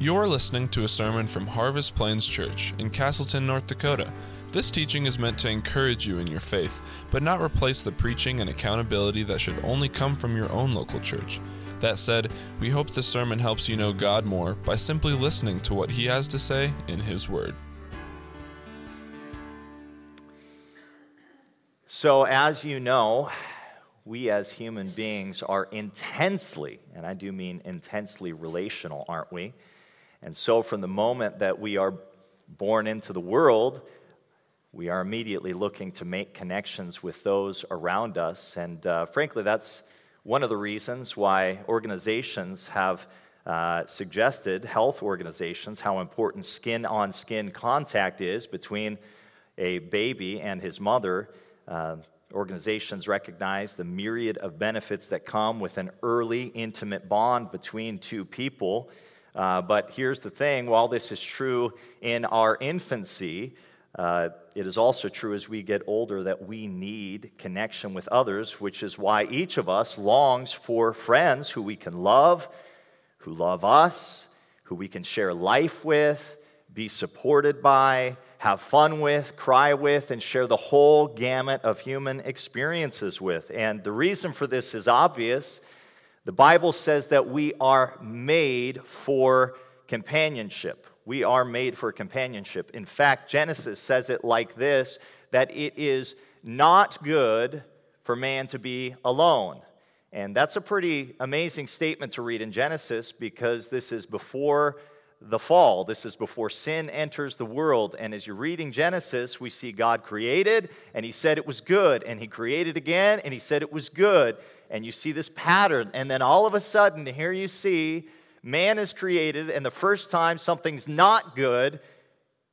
You're listening to a sermon from Harvest Plains Church in Castleton, North Dakota. This teaching is meant to encourage you in your faith, but not replace the preaching and accountability that should only come from your own local church. That said, we hope this sermon helps you know God more by simply listening to what He has to say in His Word. So, as you know, we as human beings are intensely, and I do mean intensely relational, aren't we? And so, from the moment that we are born into the world, we are immediately looking to make connections with those around us. And uh, frankly, that's one of the reasons why organizations have uh, suggested, health organizations, how important skin on skin contact is between a baby and his mother. Uh, organizations recognize the myriad of benefits that come with an early, intimate bond between two people. Uh, but here's the thing while this is true in our infancy, uh, it is also true as we get older that we need connection with others, which is why each of us longs for friends who we can love, who love us, who we can share life with, be supported by, have fun with, cry with, and share the whole gamut of human experiences with. And the reason for this is obvious. The Bible says that we are made for companionship. We are made for companionship. In fact, Genesis says it like this that it is not good for man to be alone. And that's a pretty amazing statement to read in Genesis because this is before the fall. This is before sin enters the world. And as you're reading Genesis, we see God created and he said it was good. And he created again and he said it was good. And you see this pattern. And then all of a sudden, here you see man is created. And the first time something's not good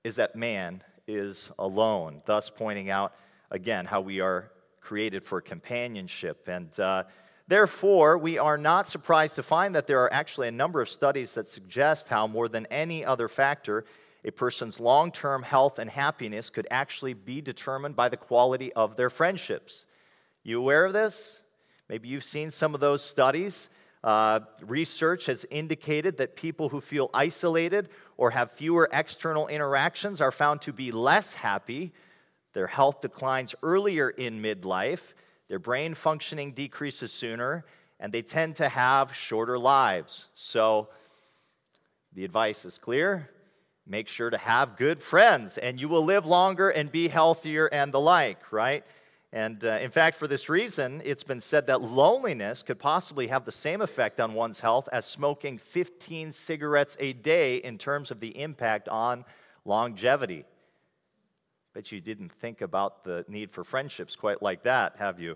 is that man is alone. Thus, pointing out again how we are created for companionship. And uh, Therefore, we are not surprised to find that there are actually a number of studies that suggest how, more than any other factor, a person's long term health and happiness could actually be determined by the quality of their friendships. You aware of this? Maybe you've seen some of those studies. Uh, research has indicated that people who feel isolated or have fewer external interactions are found to be less happy. Their health declines earlier in midlife their brain functioning decreases sooner, and they tend to have shorter lives. So, the advice is clear make sure to have good friends, and you will live longer and be healthier and the like, right? And uh, in fact, for this reason, it's been said that loneliness could possibly have the same effect on one's health as smoking 15 cigarettes a day in terms of the impact on longevity. Bet you didn't think about the need for friendships quite like that, have you?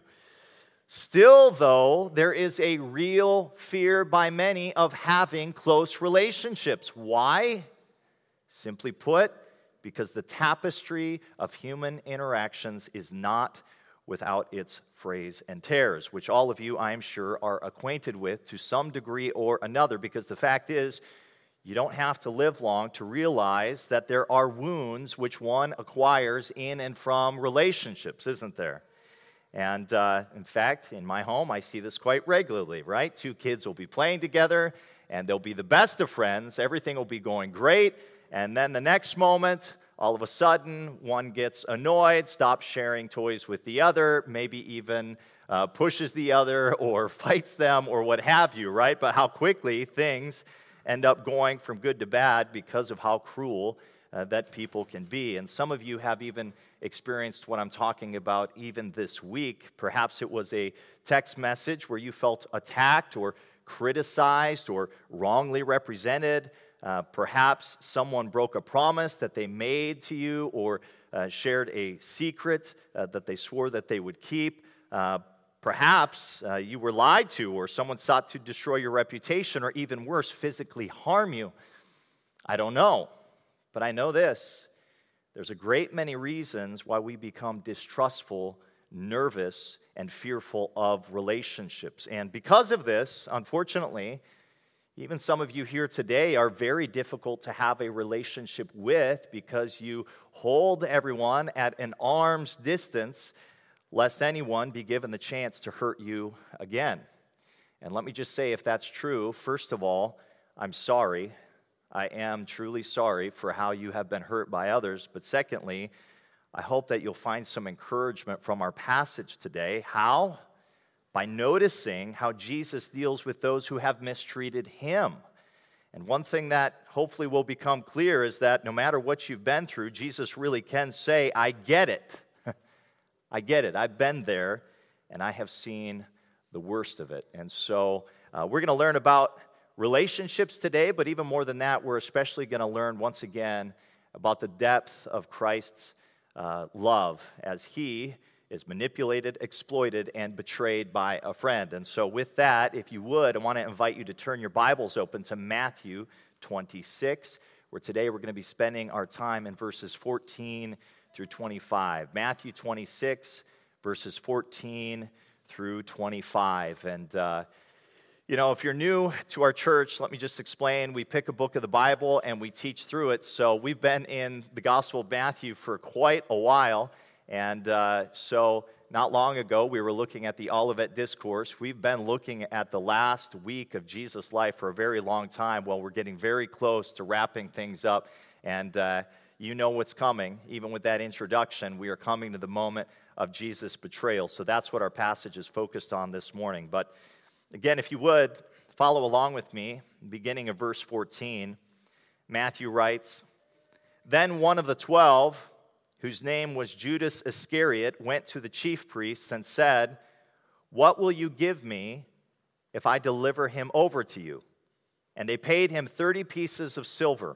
Still, though, there is a real fear by many of having close relationships. Why? Simply put, because the tapestry of human interactions is not without its frays and tears, which all of you, I am sure, are acquainted with to some degree or another, because the fact is, you don't have to live long to realize that there are wounds which one acquires in and from relationships, isn't there? And uh, in fact, in my home, I see this quite regularly, right? Two kids will be playing together and they'll be the best of friends. Everything will be going great. And then the next moment, all of a sudden, one gets annoyed, stops sharing toys with the other, maybe even uh, pushes the other or fights them or what have you, right? But how quickly things end up going from good to bad because of how cruel uh, that people can be. And some of you have even experienced what I'm talking about even this week. Perhaps it was a text message where you felt attacked or criticized or wrongly represented. Uh, perhaps someone broke a promise that they made to you or uh, shared a secret uh, that they swore that they would keep. Perhaps uh, you were lied to, or someone sought to destroy your reputation, or even worse, physically harm you. I don't know, but I know this. There's a great many reasons why we become distrustful, nervous, and fearful of relationships. And because of this, unfortunately, even some of you here today are very difficult to have a relationship with because you hold everyone at an arm's distance lest anyone be given the chance to hurt you again. And let me just say, if that's true, first of all, I'm sorry. I am truly sorry for how you have been hurt by others. But secondly, I hope that you'll find some encouragement from our passage today. How? By noticing how Jesus deals with those who have mistreated him. And one thing that hopefully will become clear is that no matter what you've been through, Jesus really can say, I get it. I get it. I've been there and I have seen the worst of it. And so uh, we're going to learn about relationships today, but even more than that, we're especially going to learn once again about the depth of Christ's uh, love as he is manipulated, exploited, and betrayed by a friend. And so, with that, if you would, I want to invite you to turn your Bibles open to Matthew 26, where today we're going to be spending our time in verses 14 through 25. Matthew 26, verses 14 through 25. And, uh, you know, if you're new to our church, let me just explain. We pick a book of the Bible and we teach through it. So we've been in the Gospel of Matthew for quite a while. And uh, so not long ago, we were looking at the Olivet Discourse. We've been looking at the last week of Jesus' life for a very long time. Well, we're getting very close to wrapping things up. And uh, you know what's coming. Even with that introduction, we are coming to the moment of Jesus' betrayal. So that's what our passage is focused on this morning. But Again, if you would, follow along with me, beginning of verse 14. Matthew writes Then one of the twelve, whose name was Judas Iscariot, went to the chief priests and said, What will you give me if I deliver him over to you? And they paid him 30 pieces of silver.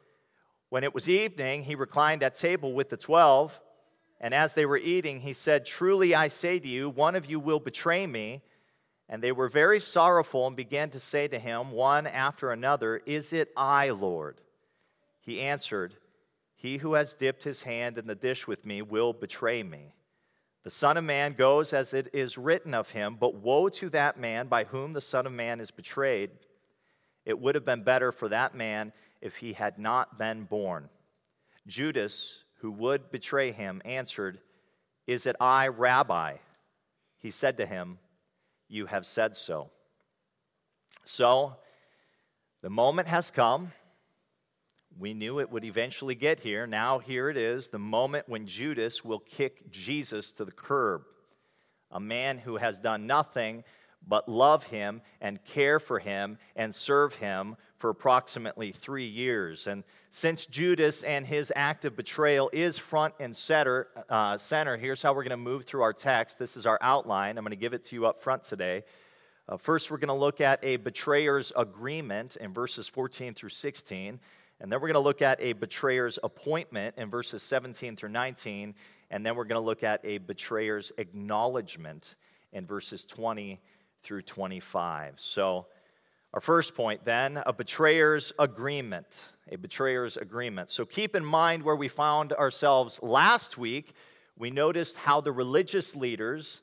When it was evening, he reclined at table with the twelve, and as they were eating, he said, Truly I say to you, one of you will betray me. And they were very sorrowful and began to say to him, one after another, Is it I, Lord? He answered, He who has dipped his hand in the dish with me will betray me. The Son of Man goes as it is written of him, but woe to that man by whom the Son of Man is betrayed. It would have been better for that man if he had not been born. Judas, who would betray him, answered, Is it I, Rabbi? He said to him, you have said so. So, the moment has come. We knew it would eventually get here. Now, here it is the moment when Judas will kick Jesus to the curb. A man who has done nothing but love him and care for him and serve him for approximately three years. And since Judas and his act of betrayal is front and center, uh, center here's how we're going to move through our text. This is our outline. I'm going to give it to you up front today. Uh, first, we're going to look at a betrayer's agreement in verses 14 through 16. And then we're going to look at a betrayer's appointment in verses 17 through 19. And then we're going to look at a betrayer's acknowledgement in verses 20 through 25. So, our first point then a betrayer's agreement. A betrayer's agreement. So, keep in mind where we found ourselves last week. We noticed how the religious leaders,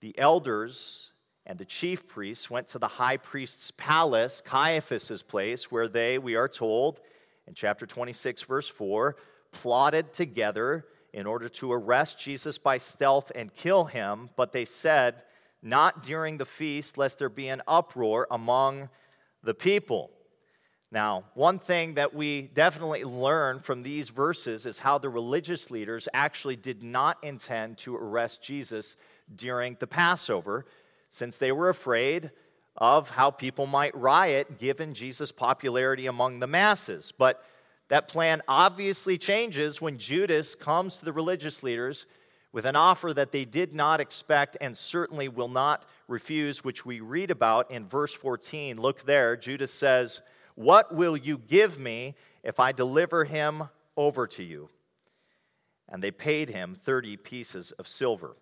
the elders, and the chief priests went to the high priest's palace, Caiaphas's place, where they, we are told in chapter 26, verse 4, plotted together in order to arrest Jesus by stealth and kill him. But they said, not during the feast, lest there be an uproar among the people. Now, one thing that we definitely learn from these verses is how the religious leaders actually did not intend to arrest Jesus during the Passover, since they were afraid of how people might riot given Jesus' popularity among the masses. But that plan obviously changes when Judas comes to the religious leaders with an offer that they did not expect and certainly will not refuse, which we read about in verse 14. Look there. Judas says, What will you give me if I deliver him over to you? And they paid him 30 pieces of silver.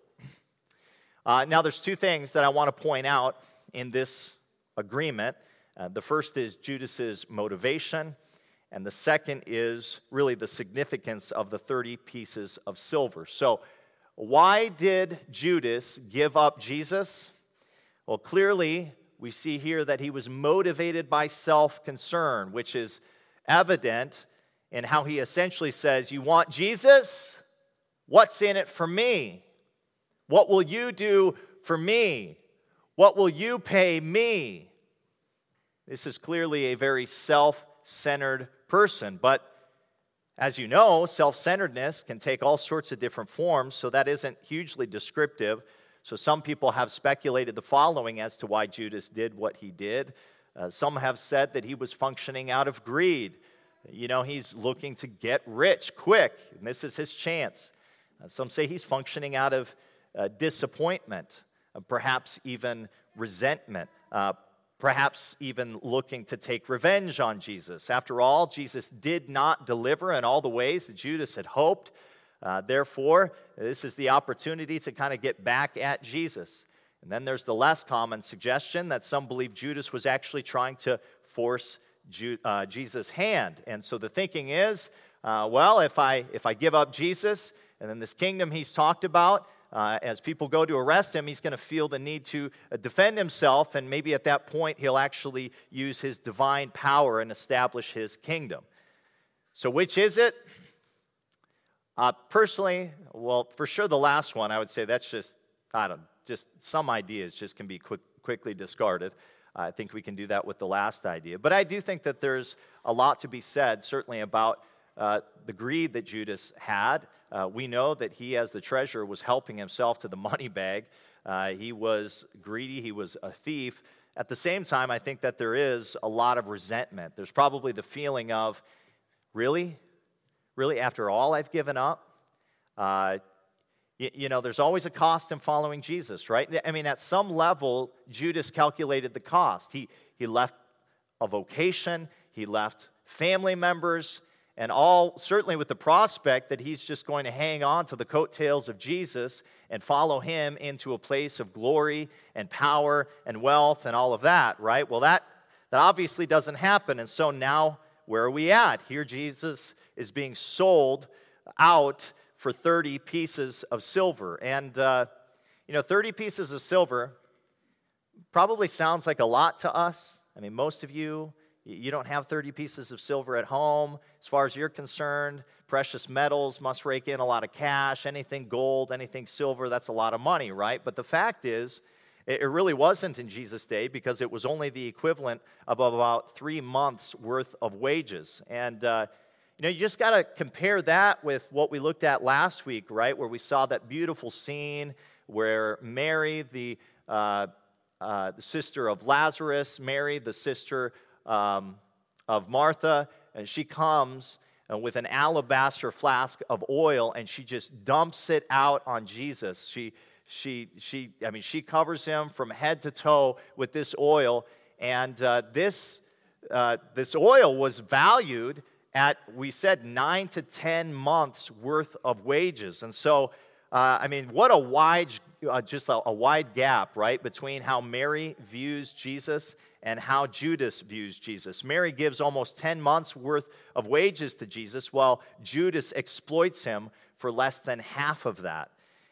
Uh, now, there's two things that I want to point out in this agreement. Uh, the first is Judas's motivation, And the second is really the significance of the 30 pieces of silver. So, why did Judas give up Jesus? Well, clearly, we see here that he was motivated by self concern, which is evident in how he essentially says, You want Jesus? What's in it for me? What will you do for me? What will you pay me? This is clearly a very self centered person, but as you know, self centeredness can take all sorts of different forms, so that isn't hugely descriptive. So some people have speculated the following as to why Judas did what he did. Uh, some have said that he was functioning out of greed. You know, he's looking to get rich quick, and this is his chance. Uh, some say he's functioning out of uh, disappointment, uh, perhaps even resentment, uh, perhaps even looking to take revenge on Jesus. After all, Jesus did not deliver in all the ways that Judas had hoped. Uh, therefore, this is the opportunity to kind of get back at Jesus. And then there's the less common suggestion that some believe Judas was actually trying to force Ju- uh, Jesus' hand. And so the thinking is, uh, well, if I, if I give up Jesus and then this kingdom he's talked about, uh, as people go to arrest him, he's going to feel the need to uh, defend himself, and maybe at that point he'll actually use his divine power and establish his kingdom. So, which is it? Uh, personally, well, for sure the last one, I would say that's just, I don't just some ideas just can be quick, quickly discarded. I think we can do that with the last idea. But I do think that there's a lot to be said, certainly about uh, the greed that Judas had. Uh, we know that he, as the treasurer, was helping himself to the money bag. Uh, he was greedy, he was a thief. At the same time, I think that there is a lot of resentment. There's probably the feeling of, really? Really, after all I've given up? Uh, you, you know, there's always a cost in following Jesus, right? I mean, at some level, Judas calculated the cost. He, he left a vocation, he left family members, and all certainly with the prospect that he's just going to hang on to the coattails of Jesus and follow him into a place of glory and power and wealth and all of that, right? Well, that, that obviously doesn't happen. And so now, where are we at? Here, Jesus is being sold out for 30 pieces of silver. And, uh, you know, 30 pieces of silver probably sounds like a lot to us. I mean, most of you you don't have 30 pieces of silver at home. As far as you're concerned, precious metals must rake in a lot of cash. Anything gold, anything silver, that's a lot of money, right? But the fact is, it really wasn't in Jesus' day because it was only the equivalent of about three months' worth of wages. And, uh, you know, you just got to compare that with what we looked at last week, right? Where we saw that beautiful scene where Mary, the, uh, uh, the sister of Lazarus, Mary, the sister um, of Martha, and she comes uh, with an alabaster flask of oil and she just dumps it out on Jesus. She, she, she, I mean, she covers him from head to toe with this oil, and uh, this, uh, this oil was valued at, we said, nine to 10 months worth of wages. And so, uh, I mean, what a wide, uh, just a, a wide gap, right, between how Mary views Jesus and how Judas views Jesus. Mary gives almost 10 months' worth of wages to Jesus, while Judas exploits him for less than half of that.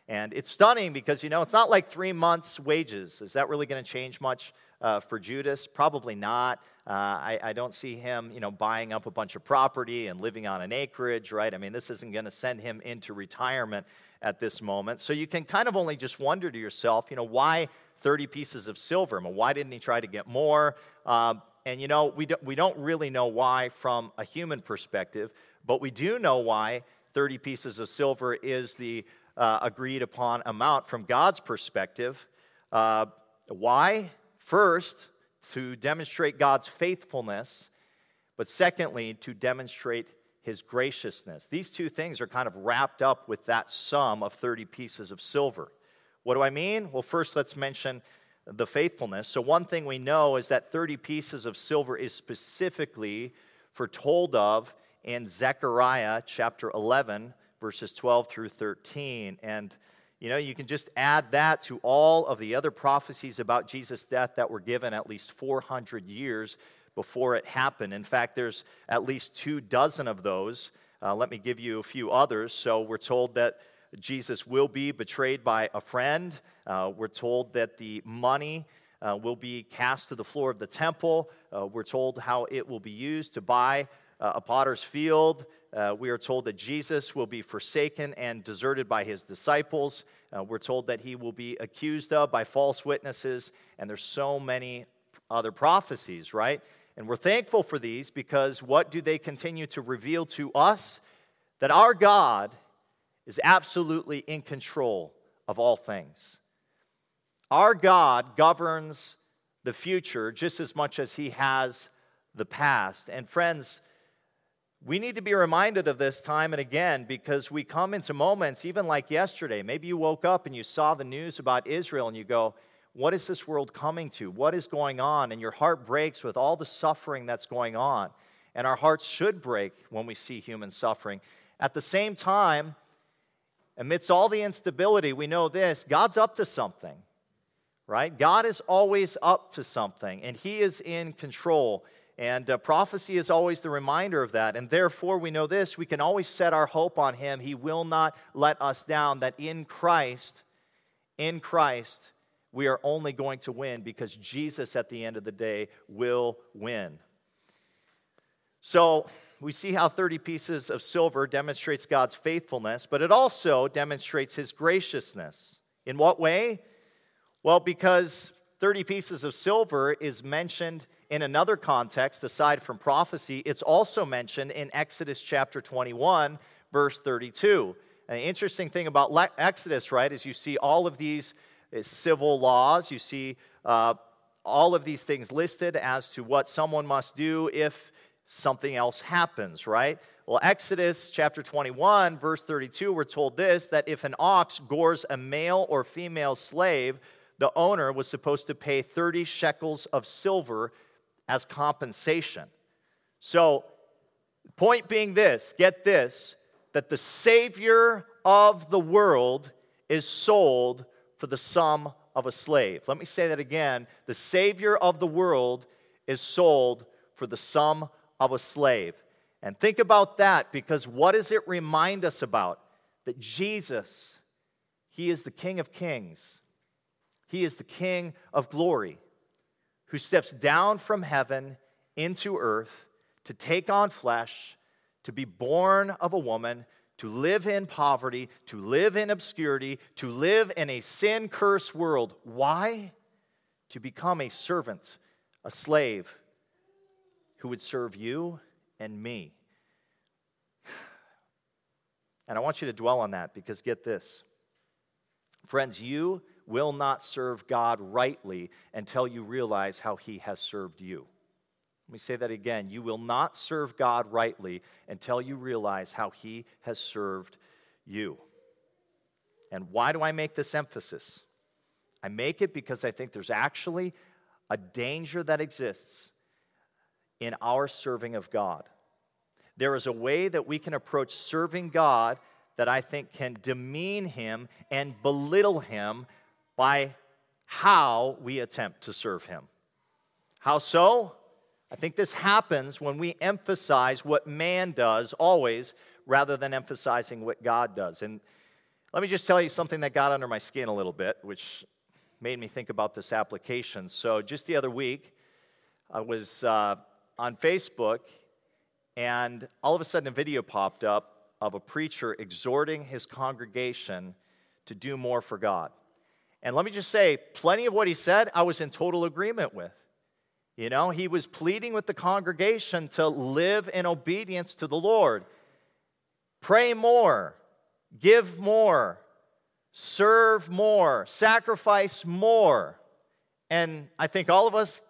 And it's stunning because, you know, it's not like three months' wages. Is that really going to change much uh, for Judas? Probably not. Uh, I, I, don't see him, you know, buying up a bunch of property and living on an acreage, right? I mean, this isn't going to send him into retirement at this moment. So you can kind of only just wonder to yourself, you know, why 30 pieces of silver. Why didn't he try to get more? Um, and you know, we don't, we don't really know why from a human perspective, but we do know why 30 pieces of silver is the uh, agreed upon amount from God's perspective. Uh, why? First, to demonstrate God's faithfulness, but secondly, to demonstrate his graciousness. These two things are kind of wrapped up with that sum of 30 pieces of silver. What do I mean? Well, first, let's mention the faithfulness. So, one thing we know is that 30 pieces of silver is specifically foretold of in Zechariah chapter 11, verses 12 through 13. And, you know, you can just add that to all of the other prophecies about Jesus' death that were given at least 400 years before it happened. In fact, there's at least two dozen of those. Uh, let me give you a few others. So we're told that Jesus will be betrayed by a friend. Uh, we're told that the money uh, will be cast to the floor of the temple. Uh, we're told how it will be used to buy uh, a potter's field. Uh, we are told that Jesus will be forsaken and deserted by his disciples. Uh, we're told that he will be accused of by false witnesses, and there's so many other prophecies, right? And we're thankful for these because what do they continue to reveal to us? That our God is absolutely in control of all things. Our God governs the future just as much as he has the past. And friends, we need to be reminded of this time and again because we come into moments, even like yesterday. Maybe you woke up and you saw the news about Israel and you go, What is this world coming to? What is going on? And your heart breaks with all the suffering that's going on. And our hearts should break when we see human suffering. At the same time, amidst all the instability, we know this God's up to something, right? God is always up to something, and He is in control. And uh, prophecy is always the reminder of that. And therefore, we know this we can always set our hope on Him. He will not let us down, that in Christ, in Christ, we are only going to win because Jesus, at the end of the day, will win. So, we see how 30 pieces of silver demonstrates God's faithfulness, but it also demonstrates His graciousness. In what way? Well, because 30 pieces of silver is mentioned in another context aside from prophecy. It's also mentioned in Exodus chapter 21, verse 32. An interesting thing about Exodus, right, is you see all of these uh, civil laws, you see uh, all of these things listed as to what someone must do if something else happens, right? Well, Exodus chapter 21, verse 32, we're told this that if an ox gores a male or female slave, the owner was supposed to pay 30 shekels of silver as compensation. So, point being this get this, that the Savior of the world is sold for the sum of a slave. Let me say that again. The Savior of the world is sold for the sum of a slave. And think about that because what does it remind us about? That Jesus, He is the King of kings he is the King of glory who steps down from heaven into earth to take on flesh, to be born of a woman, to live in poverty, to live in obscurity, to live in a sin cursed world. Why? To become a servant, a slave who would serve you and me. And I want you to dwell on that because get this. Friends, you will not serve God rightly until you realize how he has served you. Let me say that again. You will not serve God rightly until you realize how he has served you. And why do I make this emphasis? I make it because I think there's actually a danger that exists in our serving of God. There is a way that we can approach serving God that I think can demean him and belittle him by how we attempt to serve Him. How so? I think this happens when we emphasize what man does always rather than emphasizing what God does. And let me just tell you something that got under my skin a little bit, which made me think about this application. So, just the other week, I was uh, on Facebook, and all of a sudden, a video popped up of a preacher exhorting his congregation to do more for God. And let me just say, plenty of what he said, I was in total agreement with. You know, he was pleading with the congregation to live in obedience to the Lord. Pray more, give more, serve more, sacrifice more. And I think all of us,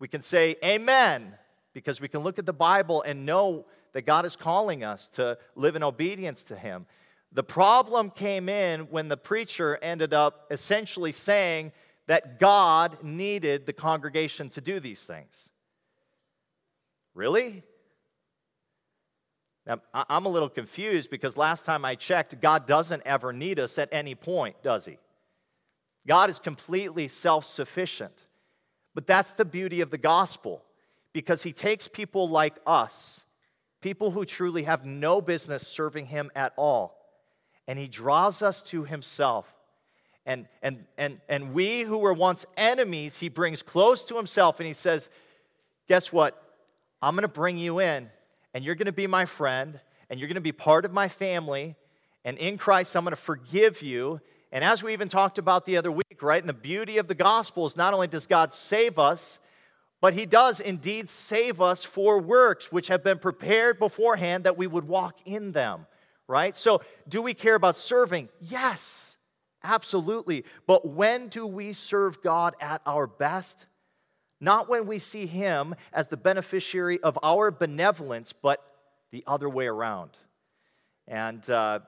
we can say amen because we can look at the Bible and know that God is calling us to live in obedience to Him. The problem came in when the preacher ended up essentially saying that God needed the congregation to do these things. Really? Now, I'm a little confused because last time I checked, God doesn't ever need us at any point, does He? God is completely self sufficient. But that's the beauty of the gospel because he takes people like us, people who truly have no business serving him at all, and he draws us to himself. And, and, and, and we who were once enemies, he brings close to himself and he says, Guess what? I'm going to bring you in, and you're going to be my friend, and you're going to be part of my family. And in Christ, I'm going to forgive you. And as we even talked about the other week, right? And the beauty of the gospel is not only does God save us, but he does indeed save us for works which have been prepared beforehand that we would walk in them, right? So, do we care about serving? Yes, absolutely. But when do we serve God at our best? Not when we see him as the beneficiary of our benevolence, but the other way around. And, uh,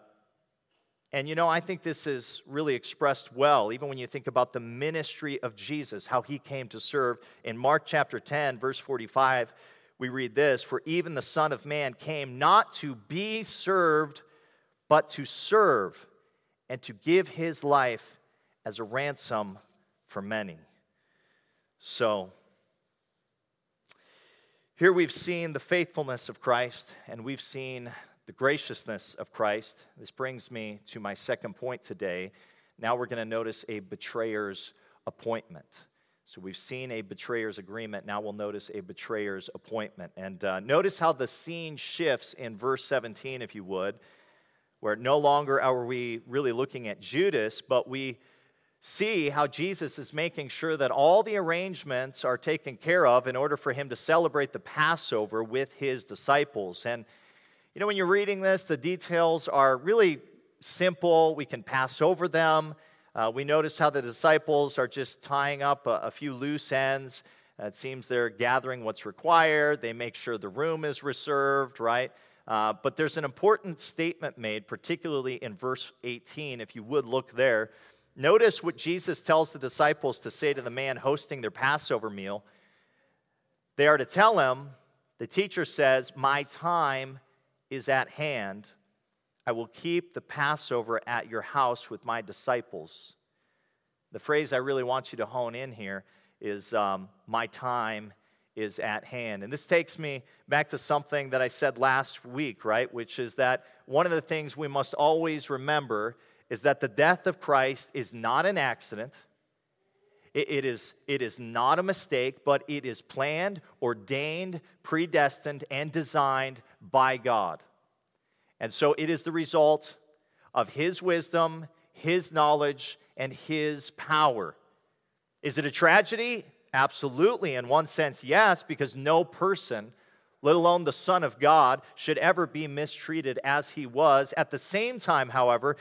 and you know, I think this is really expressed well, even when you think about the ministry of Jesus, how he came to serve. In Mark chapter 10, verse 45, we read this For even the Son of Man came not to be served, but to serve and to give his life as a ransom for many. So, here we've seen the faithfulness of Christ and we've seen the graciousness of Christ. This brings me to my second point today. Now we're going to notice a betrayer's appointment. So we've seen a betrayer's agreement. Now we'll notice a betrayer's appointment. And uh, notice how the scene shifts in verse 17, if you would, where no longer are we really looking at Judas, but we see how Jesus is making sure that all the arrangements are taken care of in order for him to celebrate the Passover with his disciples. And, you know, when you're reading this, the details are really simple. We can pass over them. Uh, we notice how the disciples are just tying up a, a few loose ends. Uh, it seems they're gathering what's required. They make sure the room is reserved, right? Uh, but there's an important statement made, particularly in verse 18, if you would look there. Notice what Jesus tells the disciples to say to the man hosting their Passover meal. They are to tell him, the teacher says, My time is at hand. I will keep the Passover at your house with my disciples. The phrase I really want you to hone in here is um, My time is at hand. And this takes me back to something that I said last week, right? Which is that one of the things we must always remember is that the death of Christ is not an accident. It, it, is, it is not a mistake, but it is planned, ordained, predestined, and designed by God. And so it is the result of His wisdom, His knowledge, and His power. Is it a tragedy? Absolutely. In one sense, yes, because no person, let alone the Son of God, should ever be mistreated as he was. At the same time, however,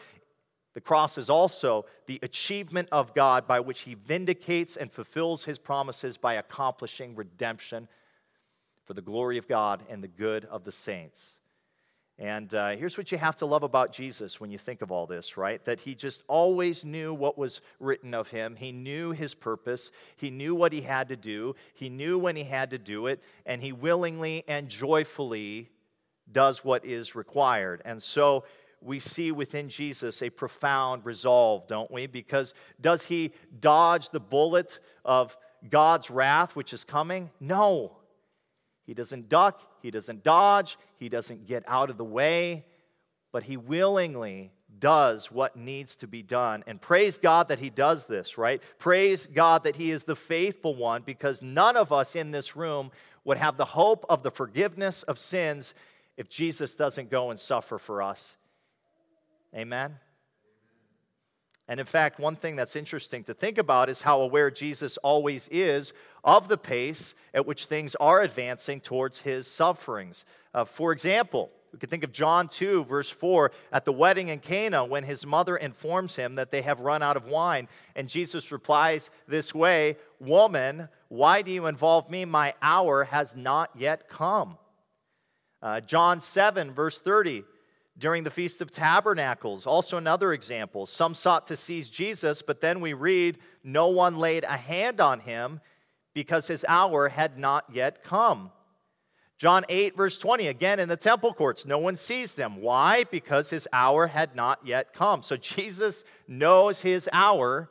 the cross is also the achievement of God by which he vindicates and fulfills his promises by accomplishing redemption for the glory of God and the good of the saints. And uh, here's what you have to love about Jesus when you think of all this, right? That he just always knew what was written of him. He knew his purpose. He knew what he had to do. He knew when he had to do it. And he willingly and joyfully does what is required. And so we see within Jesus a profound resolve, don't we? Because does he dodge the bullet of God's wrath, which is coming? No. He doesn't duck, he doesn't dodge, he doesn't get out of the way, but he willingly does what needs to be done. And praise God that he does this, right? Praise God that he is the faithful one because none of us in this room would have the hope of the forgiveness of sins if Jesus doesn't go and suffer for us Amen? And in fact, one thing that's interesting to think about is how aware Jesus always is of the pace at which things are advancing towards his sufferings. Uh, for example, we can think of John 2, verse 4, at the wedding in Cana when his mother informs him that they have run out of wine. And Jesus replies this way Woman, why do you involve me? My hour has not yet come. Uh, John 7, verse 30, during the Feast of Tabernacles. Also, another example. Some sought to seize Jesus, but then we read, no one laid a hand on him because his hour had not yet come. John 8, verse 20, again in the temple courts, no one sees them. Why? Because his hour had not yet come. So Jesus knows his hour.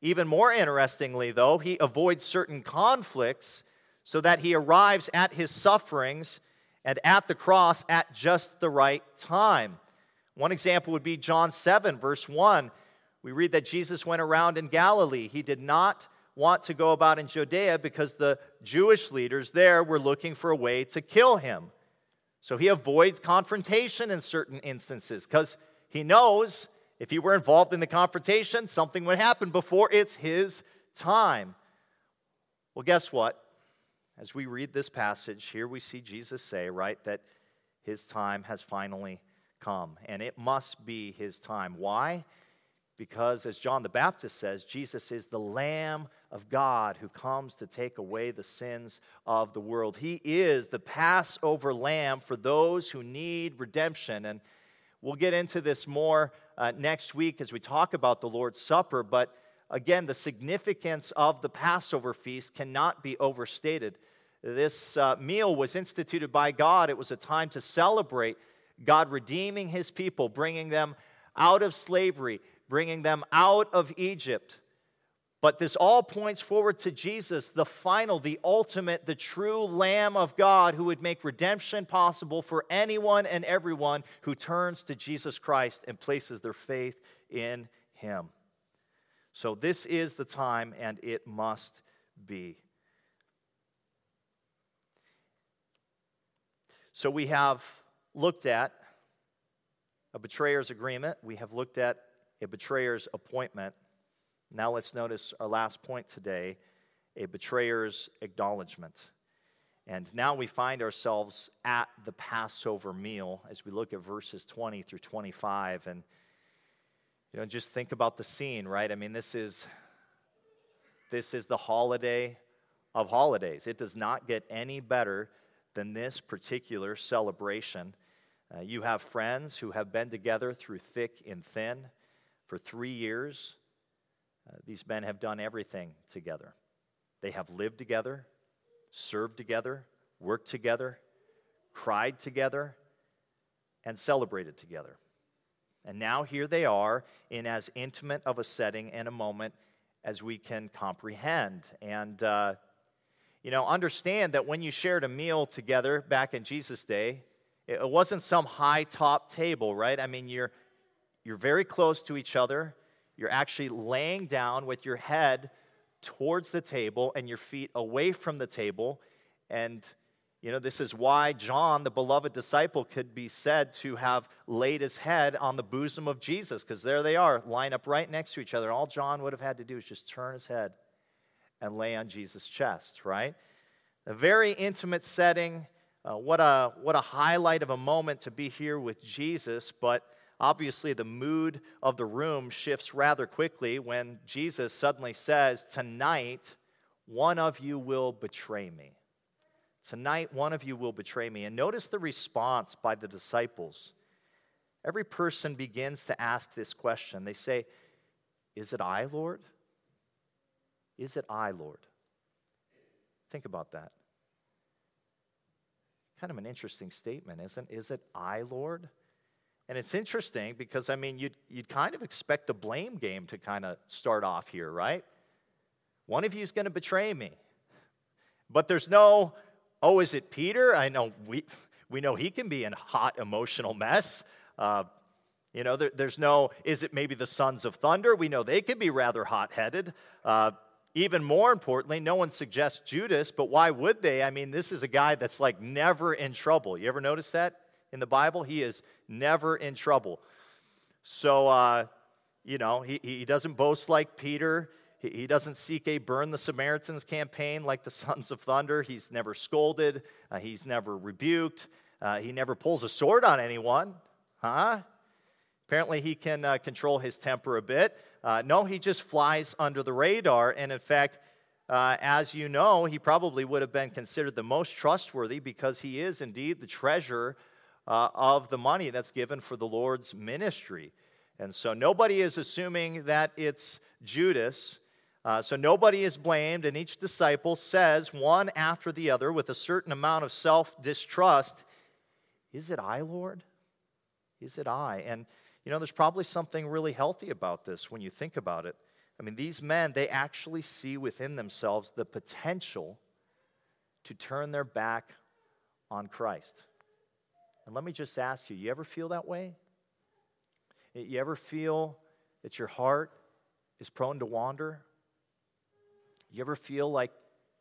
Even more interestingly, though, he avoids certain conflicts so that he arrives at his sufferings and at the cross at just the right time. One example would be John 7, verse 1. We read that Jesus went around in Galilee. He did not want to go about in Judea because the Jewish leaders there were looking for a way to kill him. So he avoids confrontation in certain instances because he knows if he were involved in the confrontation, something would happen before it's his time. Well, guess what? As we read this passage, here we see Jesus say, right, that his time has finally come, and it must be his time. Why? Because, as John the Baptist says, Jesus is the Lamb of God who comes to take away the sins of the world. He is the Passover lamb for those who need redemption. And we'll get into this more uh, next week as we talk about the Lord's Supper, but again, the significance of the Passover feast cannot be overstated. This uh, meal was instituted by God. It was a time to celebrate God redeeming his people, bringing them out of slavery, bringing them out of Egypt. But this all points forward to Jesus, the final, the ultimate, the true Lamb of God who would make redemption possible for anyone and everyone who turns to Jesus Christ and places their faith in him. So, this is the time, and it must be. So, we have looked at a betrayer's agreement, we have looked at a betrayer's appointment. Now, let's notice our last point today a betrayer's acknowledgement. And now we find ourselves at the Passover meal as we look at verses 20 through 25. And you know, just think about the scene, right? I mean, this is this is the holiday of holidays. It does not get any better than this particular celebration. Uh, you have friends who have been together through thick and thin for three years. Uh, these men have done everything together. They have lived together, served together, worked together, cried together, and celebrated together. And now here they are in as intimate of a setting and a moment as we can comprehend. And, uh, you know, understand that when you shared a meal together back in Jesus' day, it wasn't some high top table, right? I mean, you're, you're very close to each other. You're actually laying down with your head towards the table and your feet away from the table. And you know, this is why John, the beloved disciple, could be said to have laid his head on the bosom of Jesus, because there they are, lined up right next to each other. All John would have had to do is just turn his head and lay on Jesus' chest, right? A very intimate setting. Uh, what, a, what a highlight of a moment to be here with Jesus, but obviously the mood of the room shifts rather quickly when Jesus suddenly says, Tonight, one of you will betray me. Tonight, one of you will betray me. And notice the response by the disciples. Every person begins to ask this question. They say, Is it I, Lord? Is it I, Lord? Think about that. Kind of an interesting statement, isn't Is it I, Lord? And it's interesting because, I mean, you'd, you'd kind of expect the blame game to kind of start off here, right? One of you is going to betray me. But there's no Oh, is it Peter? I know we, we know he can be a hot emotional mess. Uh, you know, there, there's no, is it maybe the sons of thunder? We know they can be rather hot headed. Uh, even more importantly, no one suggests Judas, but why would they? I mean, this is a guy that's like never in trouble. You ever notice that in the Bible? He is never in trouble. So, uh, you know, he, he doesn't boast like Peter. He doesn't seek a burn the Samaritans campaign like the Sons of Thunder. He's never scolded. Uh, he's never rebuked. Uh, he never pulls a sword on anyone. Huh? Apparently, he can uh, control his temper a bit. Uh, no, he just flies under the radar. And in fact, uh, as you know, he probably would have been considered the most trustworthy because he is indeed the treasurer uh, of the money that's given for the Lord's ministry. And so nobody is assuming that it's Judas. Uh, so nobody is blamed, and each disciple says one after the other with a certain amount of self distrust Is it I, Lord? Is it I? And, you know, there's probably something really healthy about this when you think about it. I mean, these men, they actually see within themselves the potential to turn their back on Christ. And let me just ask you you ever feel that way? You ever feel that your heart is prone to wander? You ever feel like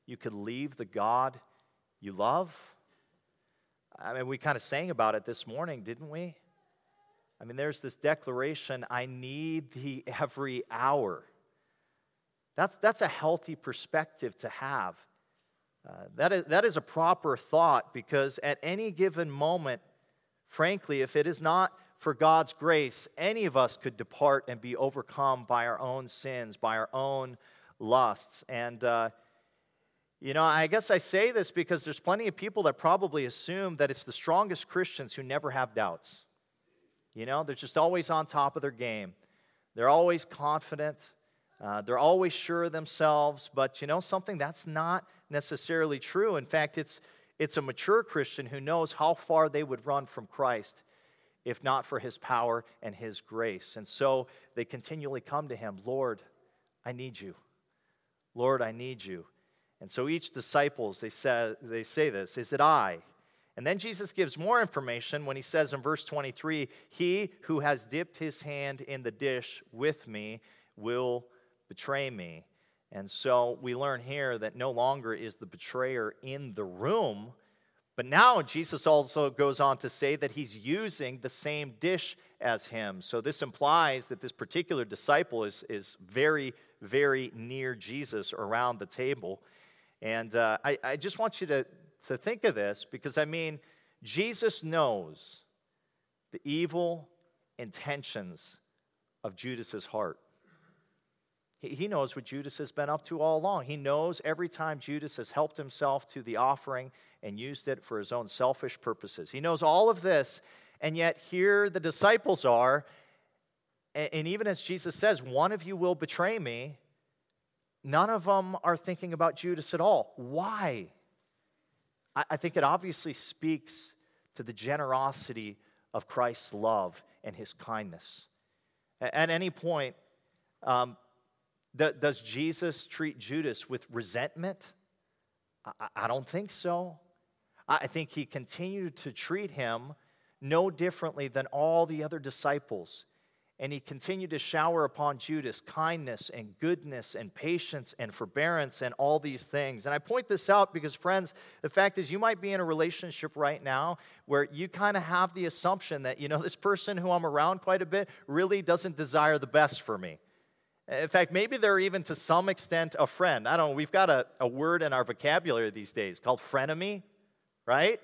you could leave the God you love? I mean, we kind of sang about it this morning, didn't we? I mean, there's this declaration I need thee every hour. That's, that's a healthy perspective to have. Uh, that, is, that is a proper thought because at any given moment, frankly, if it is not for God's grace, any of us could depart and be overcome by our own sins, by our own lusts. And, uh, you know, I guess I say this because there's plenty of people that probably assume that it's the strongest Christians who never have doubts. You know, they're just always on top of their game. They're always confident. Uh, they're always sure of themselves. But, you know, something that's not necessarily true. In fact, it's, it's a mature Christian who knows how far they would run from Christ if not for his power and his grace. And so they continually come to him Lord, I need you. Lord, I need you. And so each disciples, they say, they say this, is it I? And then Jesus gives more information when he says in verse 23 He who has dipped his hand in the dish with me will betray me. And so we learn here that no longer is the betrayer in the room, but now Jesus also goes on to say that he's using the same dish as him. So this implies that this particular disciple is, is very, very near Jesus around the table. And uh, I, I just want you to to think of this because I mean, Jesus knows the evil intentions of Judas's heart. He knows what Judas has been up to all along. He knows every time Judas has helped himself to the offering and used it for his own selfish purposes. He knows all of this, and yet here the disciples are. And even as Jesus says, one of you will betray me, none of them are thinking about Judas at all. Why? I think it obviously speaks to the generosity of Christ's love and his kindness. At any point, um, does Jesus treat Judas with resentment? I don't think so. I think he continued to treat him no differently than all the other disciples and he continued to shower upon Judas kindness and goodness and patience and forbearance and all these things. And I point this out because, friends, the fact is, you might be in a relationship right now where you kind of have the assumption that, you know, this person who I'm around quite a bit really doesn't desire the best for me. In fact, maybe they're even to some extent a friend. I don't know, we've got a, a word in our vocabulary these days called frenemy, right?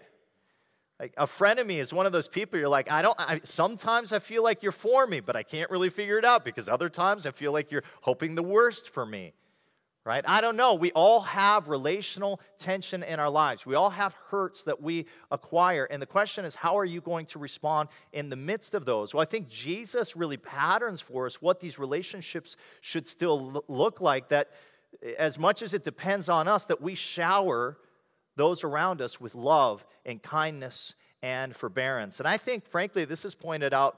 Like a frenemy is one of those people you're like, I don't, I, sometimes I feel like you're for me, but I can't really figure it out because other times I feel like you're hoping the worst for me, right? I don't know. We all have relational tension in our lives. We all have hurts that we acquire. And the question is, how are you going to respond in the midst of those? Well, I think Jesus really patterns for us what these relationships should still look like, that as much as it depends on us, that we shower those around us with love and kindness and forbearance. And I think, frankly, this is pointed out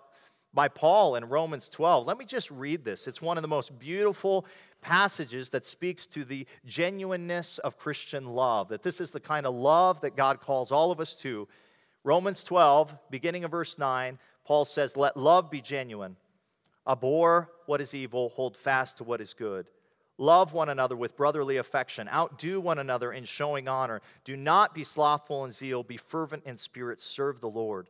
by Paul in Romans 12. Let me just read this. It's one of the most beautiful passages that speaks to the genuineness of Christian love, that this is the kind of love that God calls all of us to. Romans 12, beginning of verse 9, Paul says, Let love be genuine. Abhor what is evil, hold fast to what is good. Love one another with brotherly affection. Outdo one another in showing honor. Do not be slothful in zeal. Be fervent in spirit. Serve the Lord.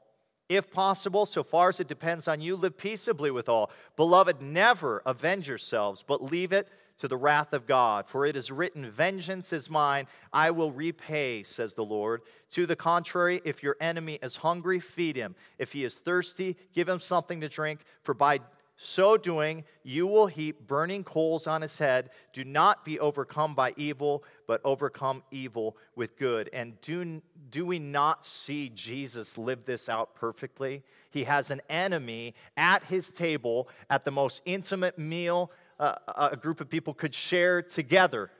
If possible, so far as it depends on you, live peaceably with all. Beloved, never avenge yourselves, but leave it to the wrath of God. For it is written, Vengeance is mine, I will repay, says the Lord. To the contrary, if your enemy is hungry, feed him. If he is thirsty, give him something to drink, for by so doing, you will heap burning coals on his head. Do not be overcome by evil, but overcome evil with good. And do, do we not see Jesus live this out perfectly? He has an enemy at his table at the most intimate meal uh, a group of people could share together.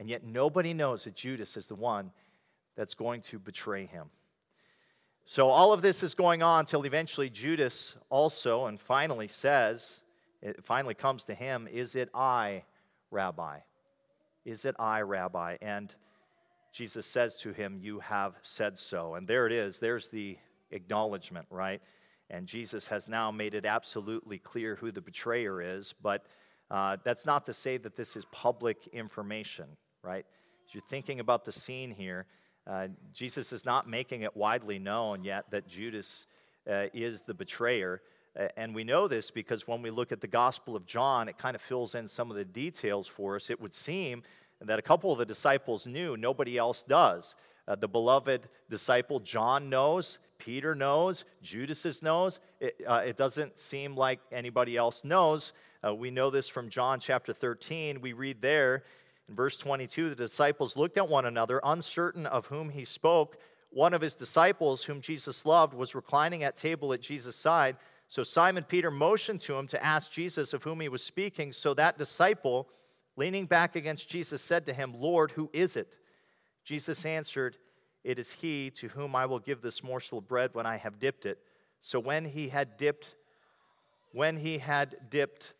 And yet nobody knows that Judas is the one that's going to betray him. So all of this is going on until eventually Judas also and finally says, it finally comes to him, Is it I, Rabbi? Is it I, Rabbi? And Jesus says to him, You have said so. And there it is. There's the acknowledgement, right? And Jesus has now made it absolutely clear who the betrayer is. But uh, that's not to say that this is public information, right? As you're thinking about the scene here, uh, Jesus is not making it widely known yet that Judas uh, is the betrayer. Uh, and we know this because when we look at the Gospel of John, it kind of fills in some of the details for us. It would seem that a couple of the disciples knew, nobody else does. Uh, the beloved disciple John knows, Peter knows, Judas knows. It, it doesn't seem like anybody else knows. We know this from John chapter 13. We read there in verse 22, the disciples looked at one another, uncertain of whom he spoke. One of his disciples, whom Jesus loved, was reclining at table at Jesus' side. So Simon Peter motioned to him to ask Jesus of whom he was speaking. So that disciple, leaning back against Jesus, said to him, Lord, who is it? Jesus answered, It is he to whom I will give this morsel of bread when I have dipped it. So when he had dipped, when he had dipped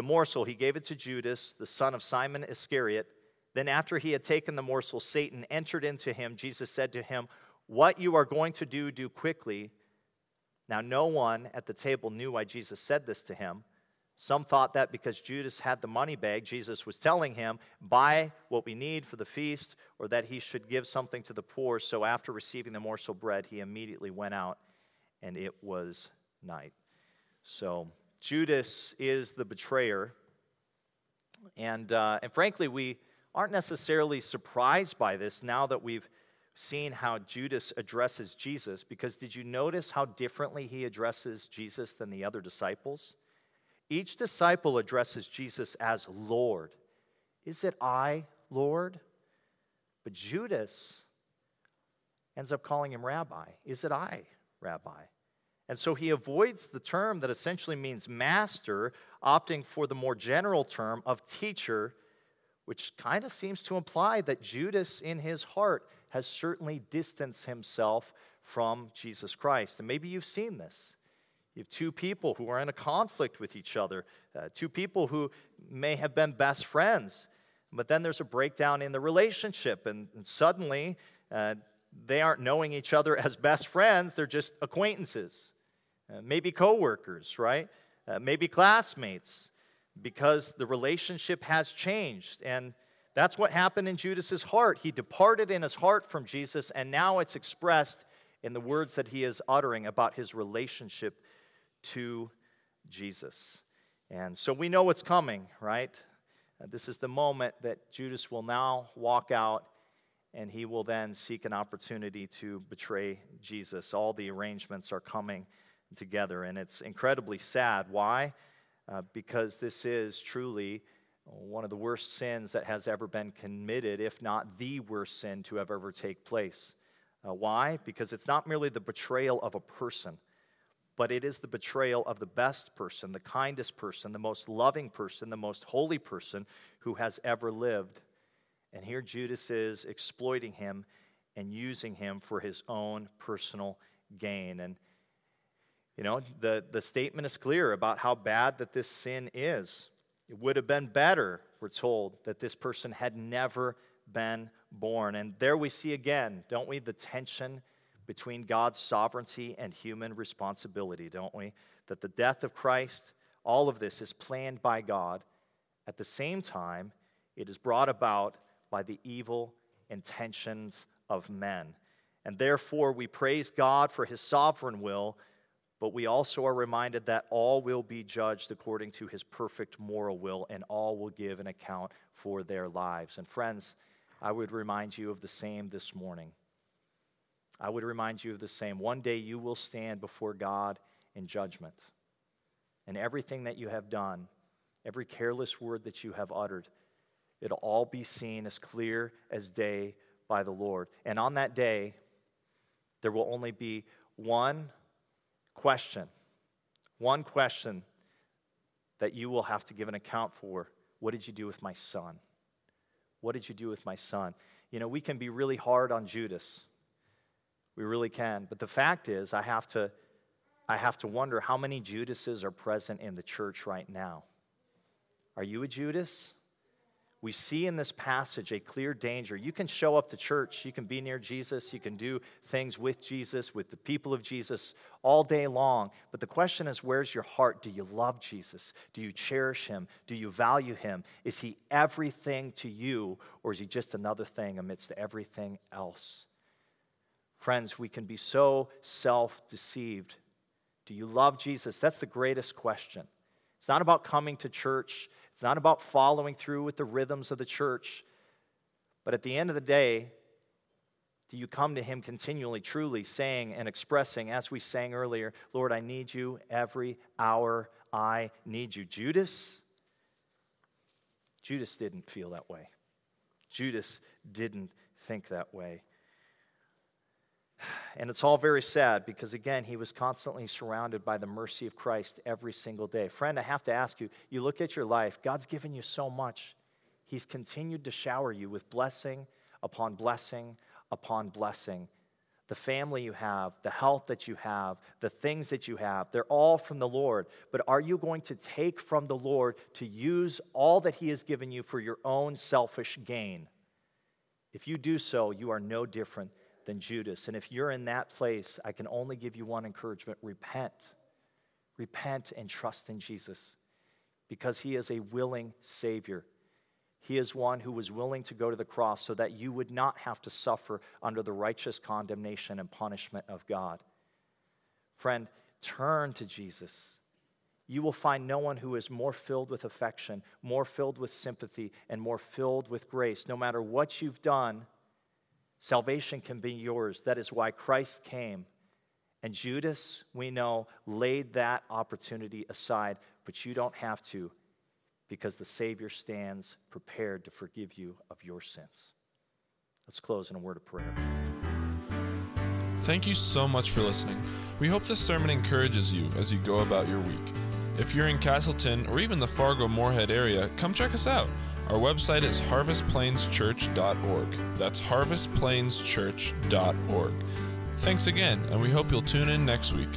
the morsel, he gave it to Judas, the son of Simon Iscariot. Then, after he had taken the morsel, Satan entered into him. Jesus said to him, What you are going to do, do quickly. Now, no one at the table knew why Jesus said this to him. Some thought that because Judas had the money bag, Jesus was telling him, Buy what we need for the feast, or that he should give something to the poor. So, after receiving the morsel bread, he immediately went out, and it was night. So, Judas is the betrayer. And, uh, and frankly, we aren't necessarily surprised by this now that we've seen how Judas addresses Jesus, because did you notice how differently he addresses Jesus than the other disciples? Each disciple addresses Jesus as Lord. Is it I, Lord? But Judas ends up calling him Rabbi. Is it I, Rabbi? And so he avoids the term that essentially means master, opting for the more general term of teacher, which kind of seems to imply that Judas, in his heart, has certainly distanced himself from Jesus Christ. And maybe you've seen this. You have two people who are in a conflict with each other, uh, two people who may have been best friends, but then there's a breakdown in the relationship, and, and suddenly uh, they aren't knowing each other as best friends, they're just acquaintances. Uh, maybe coworkers, right? Uh, maybe classmates, because the relationship has changed. And that's what happened in Judas's heart. He departed in his heart from Jesus, and now it's expressed in the words that he is uttering about his relationship to Jesus. And so we know what's coming, right? Uh, this is the moment that Judas will now walk out and he will then seek an opportunity to betray Jesus. All the arrangements are coming together. And it's incredibly sad. Why? Uh, because this is truly one of the worst sins that has ever been committed, if not the worst sin to have ever take place. Uh, why? Because it's not merely the betrayal of a person, but it is the betrayal of the best person, the kindest person, the most loving person, the most holy person who has ever lived. And here Judas is exploiting him and using him for his own personal gain. And you know, the, the statement is clear about how bad that this sin is. It would have been better, we're told, that this person had never been born. And there we see again, don't we, the tension between God's sovereignty and human responsibility, don't we? That the death of Christ, all of this is planned by God. At the same time, it is brought about by the evil intentions of men. And therefore, we praise God for his sovereign will but we also are reminded that all will be judged according to his perfect moral will, and all will give an account for their lives. And friends, I would remind you of the same this morning. I would remind you of the same. One day you will stand before God in judgment. and everything that you have done, every careless word that you have uttered, it'll all be seen as clear as day by the Lord. And on that day, there will only be one question, one question that you will have to give an account for. What did you do with my son? What did you do with my son? You know, we can be really hard on Judas. We really can. But the fact is, I have to, I have to wonder how many Judases are present in the church right now. Are you a Judas? We see in this passage a clear danger. You can show up to church, you can be near Jesus, you can do things with Jesus, with the people of Jesus all day long. But the question is where's your heart? Do you love Jesus? Do you cherish him? Do you value him? Is he everything to you, or is he just another thing amidst everything else? Friends, we can be so self deceived. Do you love Jesus? That's the greatest question. It's not about coming to church, it's not about following through with the rhythms of the church. But at the end of the day, do you come to Him continually, truly saying and expressing, as we sang earlier, Lord, I need you every hour. I need you. Judas? Judas didn't feel that way. Judas didn't think that way. And it's all very sad because, again, he was constantly surrounded by the mercy of Christ every single day. Friend, I have to ask you you look at your life, God's given you so much. He's continued to shower you with blessing upon blessing upon blessing. The family you have, the health that you have, the things that you have, they're all from the Lord. But are you going to take from the Lord to use all that He has given you for your own selfish gain? If you do so, you are no different than Judas. And if you're in that place, I can only give you one encouragement repent. Repent and trust in Jesus because he is a willing Savior. He is one who was willing to go to the cross so that you would not have to suffer under the righteous condemnation and punishment of God. Friend, turn to Jesus. You will find no one who is more filled with affection, more filled with sympathy, and more filled with grace. No matter what you've done, Salvation can be yours. That is why Christ came. And Judas, we know, laid that opportunity aside, but you don't have to because the Savior stands prepared to forgive you of your sins. Let's close in a word of prayer. Thank you so much for listening. We hope this sermon encourages you as you go about your week. If you're in Castleton or even the Fargo Moorhead area, come check us out. Our website is harvestplainschurch.org. That's harvestplainschurch.org. Thanks again, and we hope you'll tune in next week.